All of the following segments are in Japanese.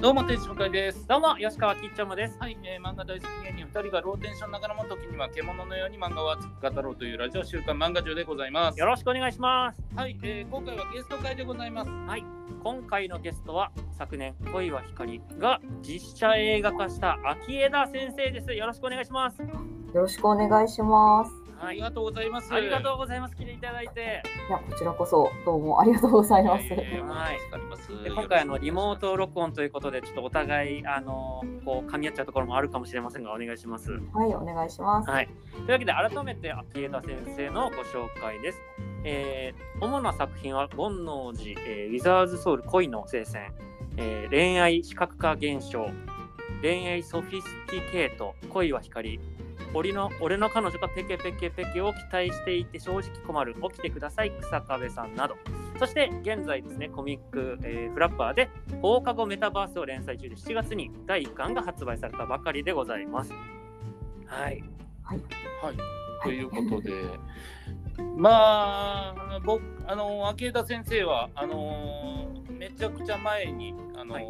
どうも、天使向井です。どうも、吉川きっちょむです。はい、えー漫画大好き芸人2人がローテンションながらも時には獣のように漫画を熱く語ろうというラジオ週刊漫画中でございます。よろしくお願いします。はい、えー今回はゲスト会でございます。今回のゲストは、昨年、恋は光が実写映画化した秋枝先生です。よろしくお願いします。よろしくお願いします。ありがとうございます。ありがとうございます。来ていただいて。いや、こちらこそどうもありがとうございます。いやいやいやはい助かります。で今回あのリモート録音ということで、ちょっとお互いあのこう噛み合っちゃうところもあるかもしれませんが、お願いします。はい、お願いします。はい。というわけで、改めて秋枝先生のご紹介です。えー主な作品は、煩悩寺、えーウィザーズソウル恋の聖戦、えー恋愛視覚化現象、恋愛ソフィスティケート、恋は光、俺の俺の彼女がペケペケペケを期待していて正直困る、起きてください、草壁さんなど。そして現在ですね、コミック、えーフラッパーで放課後メタバースを連載中で7月に第1巻が発売されたばかりでございます。はい。はい、ということで、まあ、僕、あの、秋枝先生は、あの、めちゃくちゃ前に、あの、はい。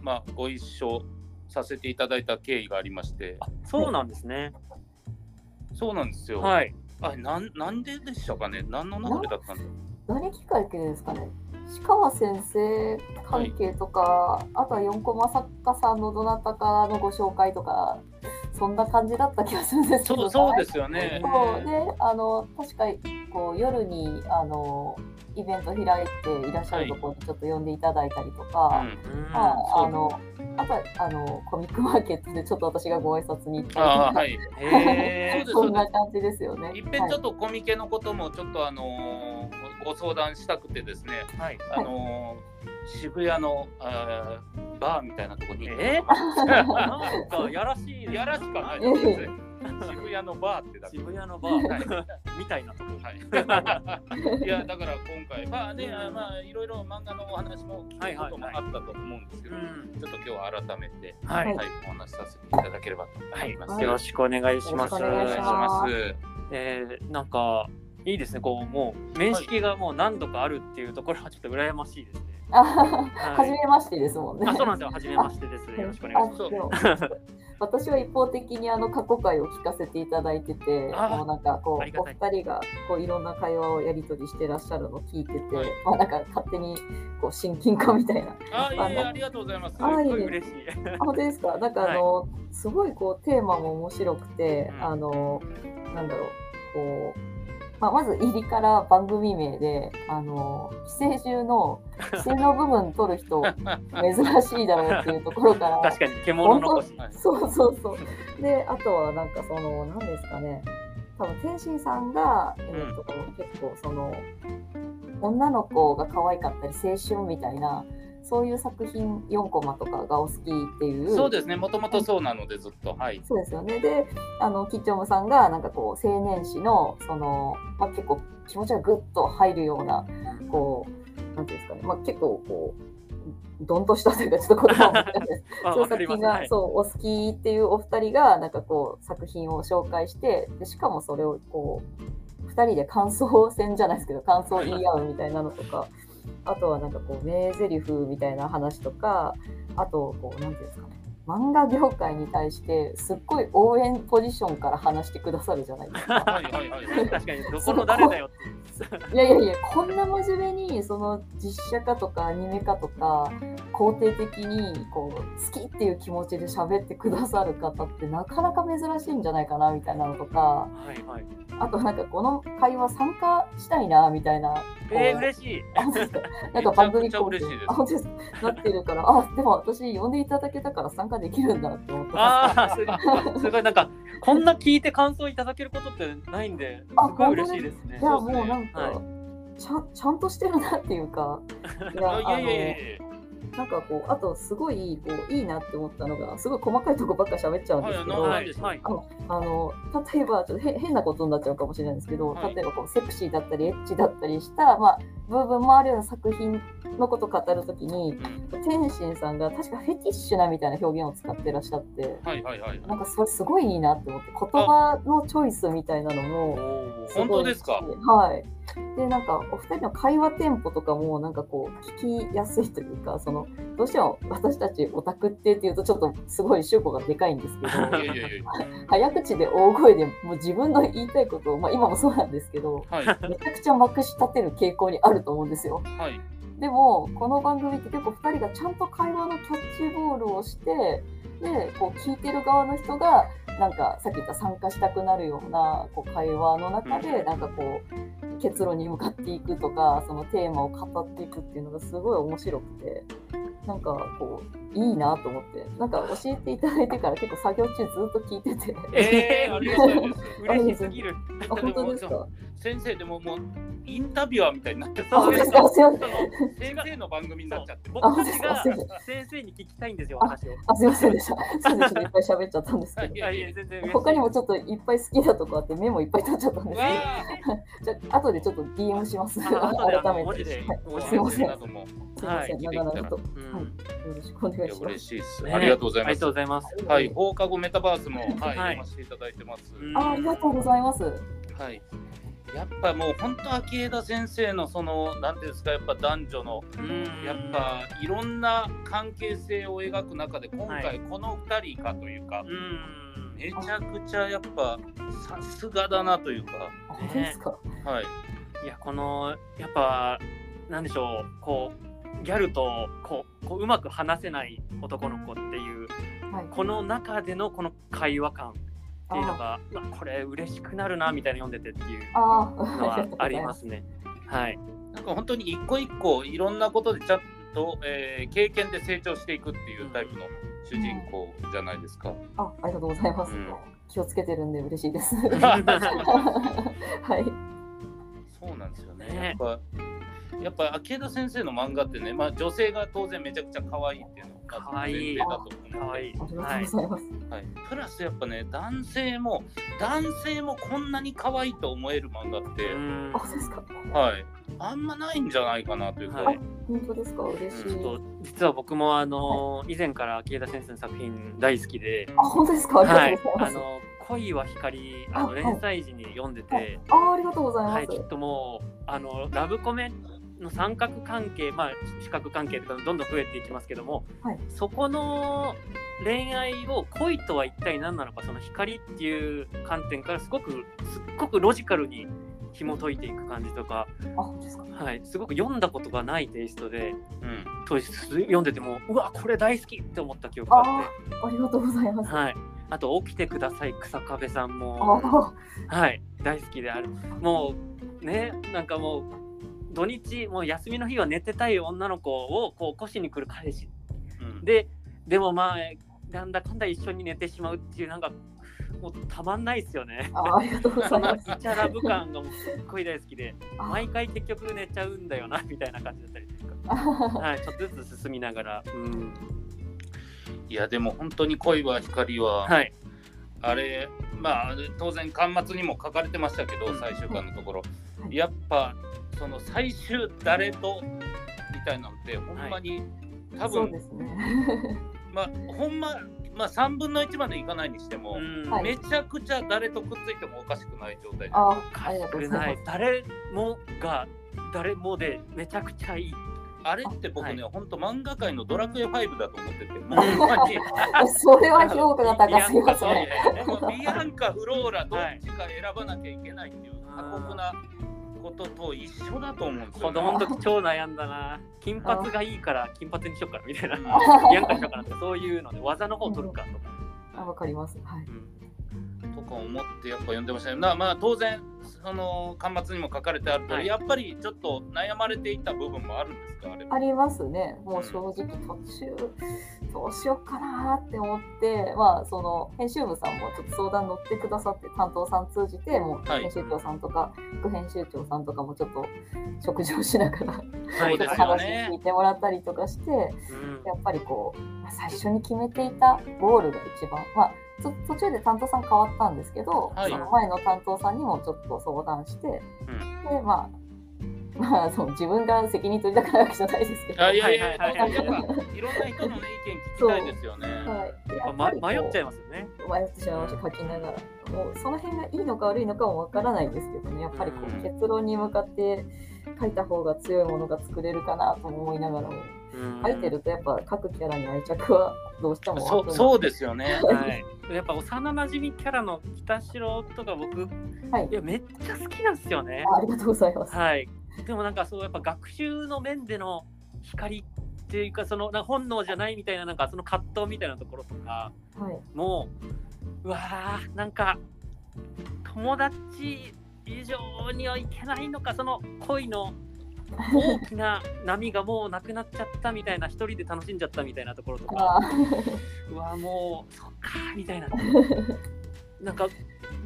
まあ、ご一緒させていただいた経緯がありまして、あそうなんですね。そうなんですよ。はい。あなんなんででしたかね？何の流れだったんだろう？何きっかけですかね？鹿川先生関係とか、あとは4コマ作家さんのどなたかのご紹介とか、そんな感じだった気がするんですけど。そうそうですよね。そうで、あの確かこう夜にあのイベント開いていらっしゃるところにちょっと呼んでいただいたりとか、うん。まあ、あのあとはあのコミックマーケットでちょっと私がご挨拶に行ったりとか、はい。へそうですそんな感じですよね。いっぺんちょっとコミケのこともちょっとあのーご相談したくてですね、ーはい。あのー渋谷のあーバーみたいなところに、えー、なんかやらしいやらしかないですね。渋谷のバーってだけ。渋谷のバー、はいみたいなところ。はい、いやだから今回まあね、あまあいろいろ漫画のお話も聞くこともあったと思うんですけど、うんちょっと今日は改めて、ははいい、お話しさせていただければと思います。はいよろしくお願いします。お願いしますえー、なんかいいですね。こうもう面識がもう何度かあるっていうところはちょっと羨ましいですね。あは初めましてですもんね。あ、そうなんですよ。初めましてです。よろしくお願いします。私は一方的にあの過去回を聞かせていただいてて、あもうなんかこうお二人がこういろんな会話をやり取りしてらっしゃるのを聞いてて、はいまあなんか勝手にこう親近感みたいな。あ、いやありがとうございます。あすごい嬉しい。あ本当ですか？なんかあの、すごいこうテーマも面白くて、うんあのなんだろうこう。まあ、まず入りから番組名で、あの寄生獣の寄生の部分取る人珍しいだろうっていうところから 確かに獣残し。はいそうそうそう。で、あとはなんかその、何ですかね、多分天心さんが、えーと結構その、女の子が可愛かったり、青春みたいな、そういう作品4コマとかがお好きっていう。そうですね、もともとそうなのでずっと。はい。そうですよね。で、あの、キッチョムさんが、なんかこう、青年誌の、その、まあ、結構気持ちがぐっと入るような、こう、なんていうんですかね、まあ、結構こう、どんとしたというか、ちょっと言葉を難しいですあそう作品が、はいそうお好きっていうお二人がなんかこう作品を紹介してでしかもそれをこう二人で感想戦じゃないですけど感想を言い合うみたいなのとかあとはなんかこう名台詞みたいな話とかあとこうなんていうんですかね漫画業界に対してすっごい応援ポジションから話してくださるじゃないですか。はいはいはい。確かにどこの誰だよって。いやいやいや、こんな真面目にその実写化とかアニメ化とか肯定的にこう好きっていう気持ちで喋ってくださる方ってなかなか珍しいんじゃないかなみたいなのとか、はいはい。あとなんかこの会話参加したいなみたいな。えー、嬉しい。なんか番組嬉しいです。あ本当です。かなってるから、あでも私呼んでいただけたから参加できるんだって思ってああ、すごい。すごい、なんか、こんな聞いて感想いただけることってないんで、すあごい嬉しいですね。い。やもうなんか、はい。ちゃんちゃんとしてるなっていうか、い いやいやいやいやなんかこう、あとすごいこういいなって思ったのが、すごい細かいとこばっか喋っちゃうんですけど、はいはい。はい。あの例えばちょっとへ変なことになっちゃうかもしれないんですけど、はい例えばこうセクシーだったりエッチだったりした、まあ、部分もあるような作品のことを語るときに、うん天心さんが確かフェティッシュなみたいな表現を使ってらっしゃって、はいはいはい。なんかそれすごいいいなって思って、言葉のチョイスみたいなのも、おーすごい本当ですか？はい。でなんかお二人の会話テンポとかもなんかこう聞きやすいというかそのどうしても私たちオタクってっていうとちょっとすごい主語がでかいんですけど 早口で大声でもう自分の言いたいことを、まあ、今もそうなんですけどはい。めちゃくちゃまくし立てる傾向にあると思うんですよ。はい。でもこの番組って結構2人がちゃんと会話のキャッチボールをしてでこう聞いてる側の人がなんかさっき言った参加したくなるようなこう会話の中でなんかこう結論に向かっていくとかそのテーマを語っていくっていうのがすごい面白くてなんかこういいなと思って。なんか教えていただいてから結構作業中ずっと聞いてて。えー、ありがたいです。嬉しすぎる。あ本当ですか？先生でももうインタビュアーみたいになってあ本当ですかすいません。先生の番組になっちゃって。僕たちあが先生に聞きたいんですよ、あ話を。あすいませんでした。そうですねいっぱい喋っちゃったんですけど。いやいや全然他にもちょっといっぱい好きなとこあってメモいっぱい取っちゃったんですわけど。じゃあ後でちょっと DM します。改めて。すいません。すいません。長々と。ようん。ろしくお願いいやします。嬉しいです、ね。ありがとうございます。ありがとうございます。はい。放課後メタバースも はい、はい。読ませていただいてます、うん。あありがとうございます。はい。やっぱもう本当秋枝先生のそのなんていうんですかやっぱ男女のうん。やっぱいろんな関係性を描く中で今は回この2人かというか、うん。めちゃくちゃやっぱさすがだなというか。あ本当ですか？はい。いや、この、やっぱ、なんでしょう、こう、ギャルとこうこううまく話せない男の子っていうはい。この中でのこの会話感っていうのがうわこれ嬉しくなるなみたいな読んでてっていうああのはあ りま。すね。はい。なんか本当に一個一個いろんなことでちゃんと、えー経験で成長していくっていうタイプの主人公じゃないですか。あありがとうございます。うん気をつけてるんで嬉しいです。はい。そうなんですよね。ねやっぱやっぱ秋枝先生の漫画ってね、まあ、女性が当然めちゃくちゃ可愛いっていうのが可愛い前提だと思うのではい。はい、プラスやっぱね男性も男性もこんなに可愛いと思える漫画って、うんあそうですか。はい、あんまないんじゃないかなというか、はい本当ですか？嬉しいちょっ。と実は僕もあの以前から秋枝先生の作品大好きで、あ本当ですか？ありはいがとうございます。あの恋は光あの連載時に読んでて、あありがとうございます。はい、きっともうあのラブコメの三角関係、まあ、四角関係とかどんどん増えていきますけども、はいそこの恋愛を恋とは一体何なのかその光っていう観点からすごくすっごくロジカルに紐解いていく感じとか、あ本当ですか。はい、すごく読んだことがないテイストでうん、当時読んでてもうわこれ大好きって思った記憶があって。ありがとうございます。はい、あと「起きてください草壁さんも」あはい、大好きである。もうね、なんかもう土日、もう休みの日は寝てたい女の子をこう起こしに来る彼氏。うん、で、でもまあ、なんだかんだ一緒に寝てしまうっていう、なんか、もうたまんないですよね。あありがとうござそのいます。イチャラブ感がもうすっごい大好きで、あ毎回結局寝ちゃうんだよな、みたいな感じだったりとか。あ はい、ちょっとずつ進みながら。うん。いやでも本当に恋は光は、はい。あれまあ当然巻末にも書かれてましたけど、うん最終巻のところ、はいやっぱその最終誰とみたいなのってほんまに、多分そうですね。まあほんままあ3分の1までいかないにしても、うんはいめちゃくちゃ誰とくっついてもおかしくない状態であありがとうございます。誰もが誰もでめちゃくちゃいい。あれって僕ね、はほんと漫画界のドラクエ5だと思ってて、も。それは評価が高すぎますいやね。もうビアンかフローラどっちか選ばなきゃいけないっていう過酷なことと一緒だと思うんですよ、子供の時超悩んだな。金髪がいいから金髪にしようかなみたいな。うんヤンカしようかなとかそういうので技の方取るかとか。あわかります。はい。うんとか思ってやっぱ読んでましたね。なまあ当然その巻末にも書かれてある通り、はいやっぱりちょっと悩まれていた部分もあるんですか？あありますね。もう正直途中どうしようかなって思って、まあその編集部さんもちょっと相談乗ってくださって担当さん通じてもうはい。編集長さんとか副編集長さんとかもちょっと食事をしながらはい話ね。聞いてもらったりとかして、うん。やっぱりこうまあ最初に決めていたゴールが一番まあと途中で担当さん変わったんですけど、はい。その前の担当さんにもちょっと相談して、うん。でまあ まあそう自分が責任取りたくないわけじゃないですけど。あいやいや、はいはい やっぱいろんな人のね、意見聞きたいですよね。はい、ま迷っちゃいますよね。迷ってしまいました書きながらもうその辺がいいのか悪いのかもわからないんですけどねやっぱりこう結論に向かって書いた方が強いものが作れるかなとも思いながらもうん書いてるとやっぱ各キャラに愛着はどうしてもそうそうですよね。はい、やっぱ幼馴染キャラの北城とか僕、はいいやめっちゃ好きなんですよね。あありがとうございます。はい。でもなんかそうやっぱ学習の面での光っていうかそのな本能じゃないみたいななんかその葛藤みたいなところとかはい、もううわーなんか友達以上にはいけないのかその恋の大きな波がもうなくなっちゃったみたいな一人で楽しんじゃったみたいなところとか。あうわもうそっかみたいな なんか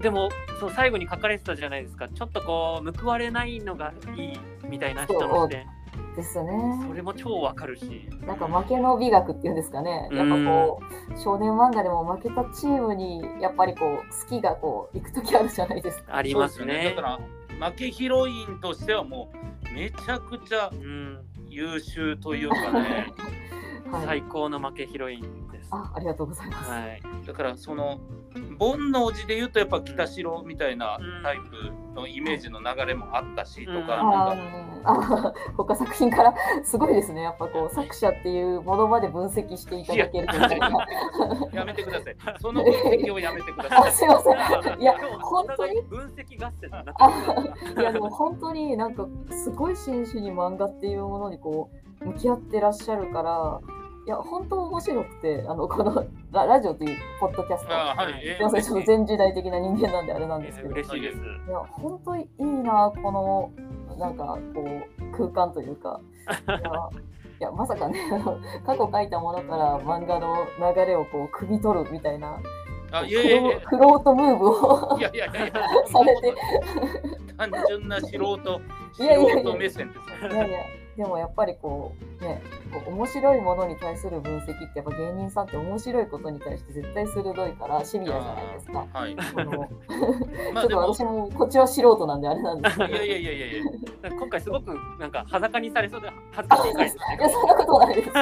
でもそう最後に書かれてたじゃないですか。ちょっとこう報われないのがいいみたいな人の視点ーですね。それも超わかるし。なんか負けの美学っていうんですかね、やっぱこう少年漫画でも負けたチームにやっぱりこう好きがこう行く時あるじゃないですか。ありますそうですよね。だから負けヒロインとしてはもうめちゃくちゃうん。優秀というかね。はい、最高の負けヒロインあありがとうございます。はい。だからその煩悩寺で言うとやっぱ北城みたいなタイプのイメージの流れもあったしとか、うん。か他作品からすごいですね。やっぱこう作者っていうものまで分析していただけるというか。やめてください。その分析をやめてください。あ すいません。いや本当に？分析合戦いやでも本当になんかすごい真摯に漫画っていうものにこう向き合ってらっしゃるからいや本当面白くてあのこのララジオというポッドキャスト。あはい、えすいませんちょっと全時代的な人間なんであれなんですけど。嬉しいです。いや本当にいいなこのなんかこう空間というか。いや まさかね過去書いたものから漫画の流れをこう汲み取るみたいなあいやいやいや。クロートムーブをいやいやいやいや されて。単純な素人素人目線ですいやいやでもやっぱりこうねこう面白いものに対する分析ってやっぱ芸人さんって面白いことに対して絶対鋭いからシビアじゃないですか。はい。ちょっと私もこっちは素人なんであれなんですけど。いやいやいやいや。今回すごくなんか裸にされそうで恥ずかしい回ですいや、そんなことないです。い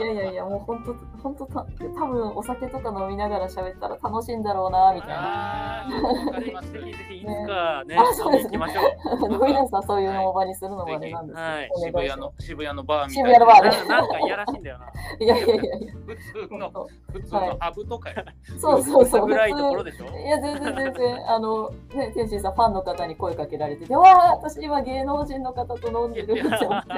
やいやいや、もう本当、本当た、多分お酒とか飲みながら喋ったら楽しいんだろうな、みたいな。ぜひぜひいつかね、あそうですね飲みに行きましょう。飲みなさん、そういうのを場にするのもあれなんですはい渋谷の渋谷のバーみたいななんかいやらしいんだよな。いやいやいや普通の本普通のハブとかや。そうそうそう。ぐらいところ普でしょ？通いや、全然全然、あの、ね、天心さん、ファンの方に声かけられてて、わあ、私今芸能人の方と飲んでるって思って。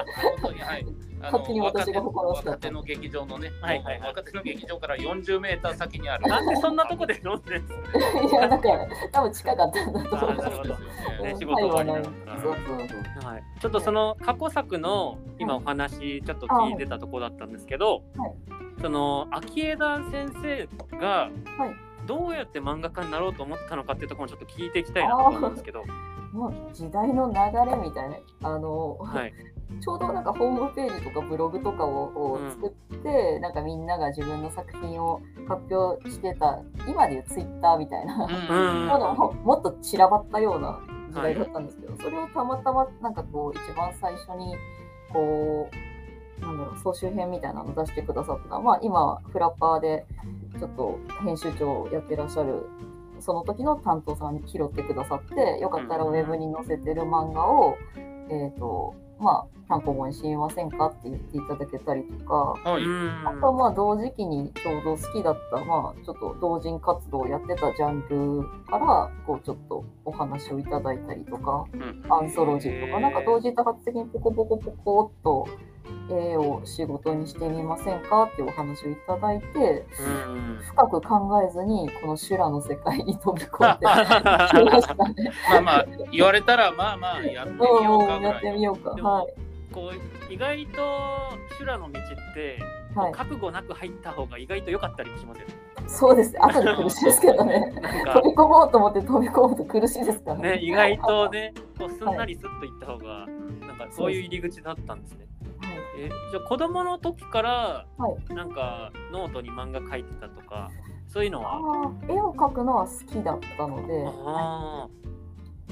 勝手に私が誇らしかった。若手の劇場のね、はいはいはい。若手の劇場から40メーター先にある。なんでそんなとこで飲んでるんですか。いや、なんか、多分近かったんだと思いますそうですよね。ね仕事終わりなのかそうそうそう。はい、ちょっとその過去作の今お話ちょっと聞いてたところだったんですけど、はい。その秋枝先生がはい。どうやって漫画家になろうと思ったのかっていうところもちょっと聞いていきたいなと思うんですけど、もう時代の流れみたいな、あの、はい、ちょうどなんかホームページとかブログとかを作って、なんかみんなが自分の作品を発表してた、今でいうツイッターみたいな、うんまだ ももっと散らばったような時代だったんですけど、それをたまたまなんかこう一番最初にこうなんだろう総集編みたいなの出してくださった、まあ、今フラッパーでちょっと編集長をやってらっしゃるその時の担当さんに拾ってくださってよかったらウェブに載せてる漫画を、えっ、とまあ単行本にしませんかって言っていただけたりとか、はい。うんあとはまあ同時期にちょうど好きだった、まあ、ちょっと同人活動をやってたジャンルからこうちょっとお話をいただいたりとかうんアンソロジーとかなんか同時多発的にポコポコポコっと絵を仕事にしてみませんかっていうお話をいただいてうん深く考えずにこの修羅の世界に飛び込んで きましたね。まあまあ言われたらまあまあやってみようかうんやってみ。ようか。はい。こう意外と修羅の道って、はい、覚悟なく入った方が意外と良かったりもしますよね。そうです。後で苦しいですけどね。飛び込もうと思って飛び込むと苦しいですからね、意外とね、こうすんなりスッといった方が、なんかそういう入り口だったんですね。はいえじゃあ子供の時から、はなんかノートに漫画描いてたとか、そういうのは？絵を描くのは好きだったので、あ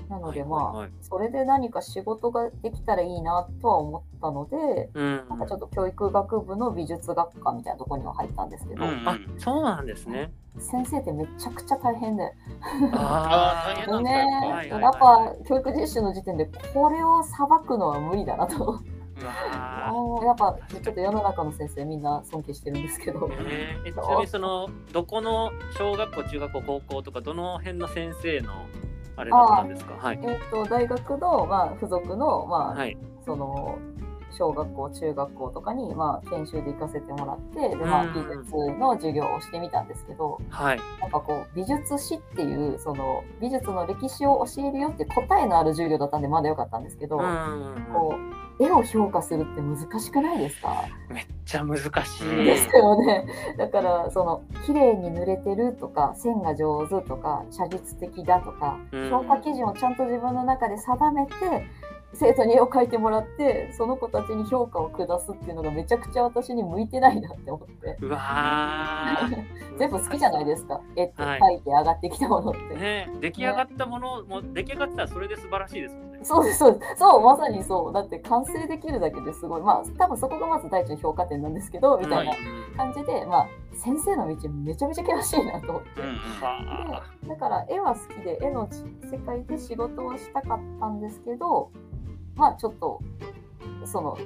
なのではいまあ、はい。はいそれで何か仕事ができたらいいなとは思ったので、うん。なんかちょっと教育学部の美術学科みたいなところには入ったんですけど、うんあそうなんですね。先生ってめちゃくちゃ大変で、あー。大変なんでねやっぱ。はいはいやっはい。ぱ教育実習の時点でこれを裁くのは無理だなと。うわー。もうやっぱちょっと世の中の先生みんな尊敬してるんですけど、えーえちなみにそのどこの小学校中学校高校とかどの辺の先生のあれだったんですか？はい。えっと大学の、まあ、付属の、まあはい。その小学校中学校とかに、まあ、研修で行かせてもらってで、まあ、うん。美術の授業をしてみたんですけどはい。なんかこう美術史っていうその美術の歴史を教えるよって答えのある授業だったんでまだ良かったんですけど、うん。こう絵を評価するって難しくないですか？めっちゃ難しうんい。ですよね。だからその綺麗に塗れてるとか線が上手とか写実的だとかうん。評価基準をちゃんと自分の中で定めて生徒に絵を描いてもらってその子たちに評価を下すっていうのがめちゃくちゃ私に向いてないなって思って。うわー 全部好きじゃないですか。絵ってはい。描いて上がってきたものって。ね出来上がったものも出来上がってたらそれで素晴らしいですもんね。そうですそうです。そうまさにそう。だって完成できるだけですごい。まあ多分そこがまず第一の評価点なんですけどみたいな感じで、まあ先生の道めちゃめちゃ険しいなと。思って。うんだから絵は好きで絵の世界で仕事をしたかったんですけどまあちょっとその、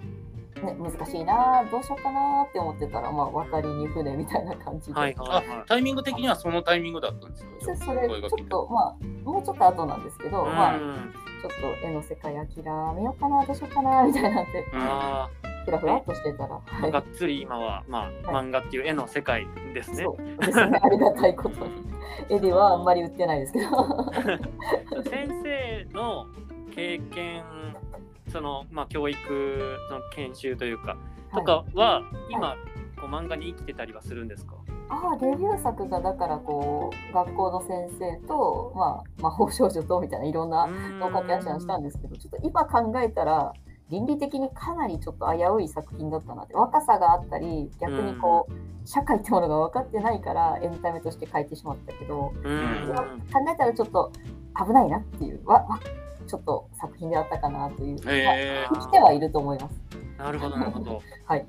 ね、難しいなどうしようかなって思ってたら、まあ、渡りに船みたいな感じで、はいあはいはい。タイミング的にはそのタイミングだったんですかでそれちょっとまあもうちょっと後なんですけど、まあ、うんちょっと絵の世界諦めようかなどうしようかなみたいになってあふらふらっとしてたら、はーい。がっつり今はまあ漫画っていう絵の世界ですね。そうですね。ありがたいことに。絵ではあんまり売ってないですけど。先生の経験そのまあ教育の研修というかとかは今こう漫画に生きてたりはするんですか？ああデビュー作がだからこう学校の先生と、まあ、魔法少女とみたいないろんなのを掛け合わせはしたんですけどちょっと今考えたら倫理的にかなりちょっと危うい作品だったなって若さがあったり逆にこう社会ってものが分かってないからエンタメとして書いてしまったけどうん。考えたらちょっと危ないなっていうわわちょっと作品であったかなという、へまあ生きてはいると思います。なるほどなるほど、はい、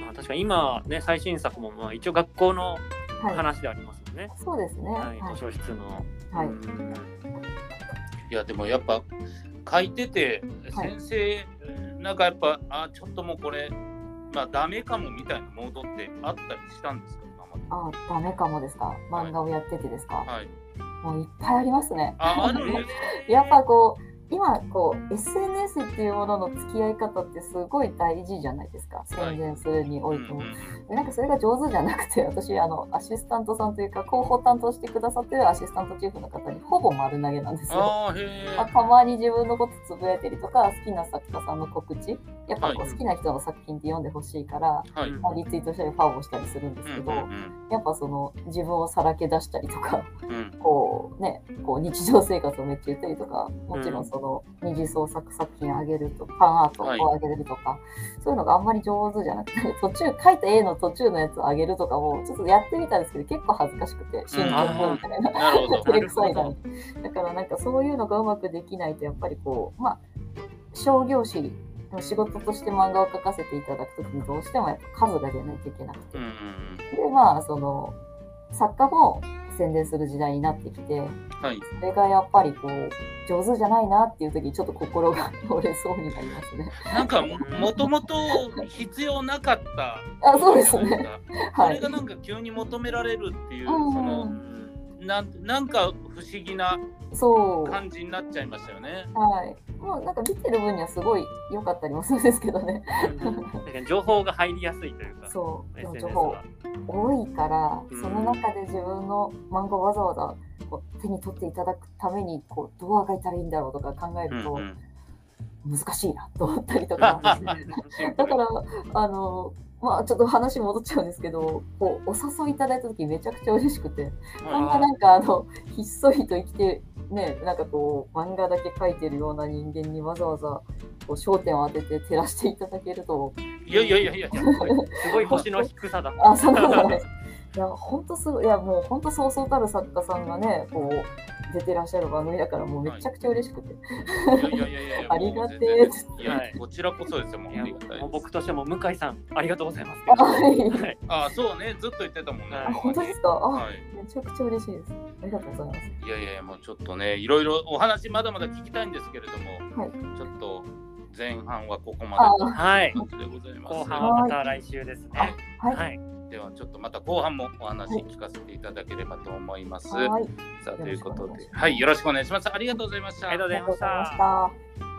まあ、確かに今ね最新作もまあ一応学校のはい、話でありますよね、そうですね。ははい。い、図書室の、はい。うん。いやでもやっぱ書いててはい先生、なんかやっぱあちょっともうこれまあダメかもみたいなモードってあったりしたんですか今まで？あダメかもですか？漫画をやっててですか、はいもういっぱいありますね。やっぱこう今こう SNS っていうものの付き合い方ってすごい大事じゃないですか。宣伝するにおいても、うんうんでなんかそれが上手じゃなくて私あのアシスタントさんというか広報担当してくださってるアシスタントチーフの方にほぼ丸投げなんですよ。あまあ、たまに自分のことつぶやいたりとか好きな作家さんの告知。やっぱこうはい。好きな人の作品って読んでほしいから、えはい、まあリツイートしたりファンをしたりするんですけど、うんうんやっぱその自分をさらけ出したりとかうん。うんこうね、こう日常生活をめっちゃ言ったりとか、もちろんその二次創作作品をあげると、ファンアートをあげるとか、そういうのがあんまり上手じゃなくて、途中、描いた絵の途中のやつをあげるとかも、ちょっとやってみたんですけど、結構恥ずかしくて、真剣にみたいな。照れくさいな。だからなんかそういうのがうまくできないと、やっぱりこう、まあ、商業誌の仕事として漫画を描かせていただくときにどうしてもやっぱ数が出ないといけなくて。うん、うん。で、まあ、その、作家も宣伝する時代になってきて、うんはいそれがやっぱりこう上手じゃないなっていう時にちょっと心が 折れそうになりますね。なんかももともと必要なかったあそうですね。そはい。れがなんか急に求められるっていう、うんそのなんなんか不思議な。感じになっちゃいましたよね。はい。もうなんか見てる分にはすごい良かったりもするんですけどね。情報が入りやすいというかそう。でも SNS 情報は多いから、うんその中で自分の漫画をわざわざこう手に取っていただくためにこうどうあがいたらいいんだろうとか考えるとうんうん難しいなと思ったりとか。だから、あの、まあちょっと話戻っちゃうんですけど、こうお誘いいただいた時めちゃくちゃ嬉しくて、こん。ななんかあのひっそりと生きてねなんかこう漫画だけ描いてるような人間にわざわざこう焦点を当てて照らしていただけると。いやいやいやいや、すごい星の低さだ。あそうなんです。いや本当すごいいやもう本当そうそうたる作家さんがねこう出てらっしゃる番組だからもうめちゃくちゃ嬉しくて、い。やいやいやいやいや ありがてえいや、はい。こちらこそですよ、もう。いやありがた僕としても向井さんありがとうございます。はい。はい。ああ、そうね、ずっと言ってたもんね。はい。あ本当ですか？あ、はい。めちゃくちゃ嬉しいです。ありがとうございます。いやいやいや、もうちょっとね、いろいろお話まだまだ聞きたいんですけれども、はい。ちょっと前半はここまあではい。ということでございます。後半はまた来週ですね。はい。はい。ではちょっとまた後半もお話聞かせていただければと思います。はい。さあということよろしくお願いし、ます。ではい、よろしくお願いします。ありがとうございました。ありがとうございました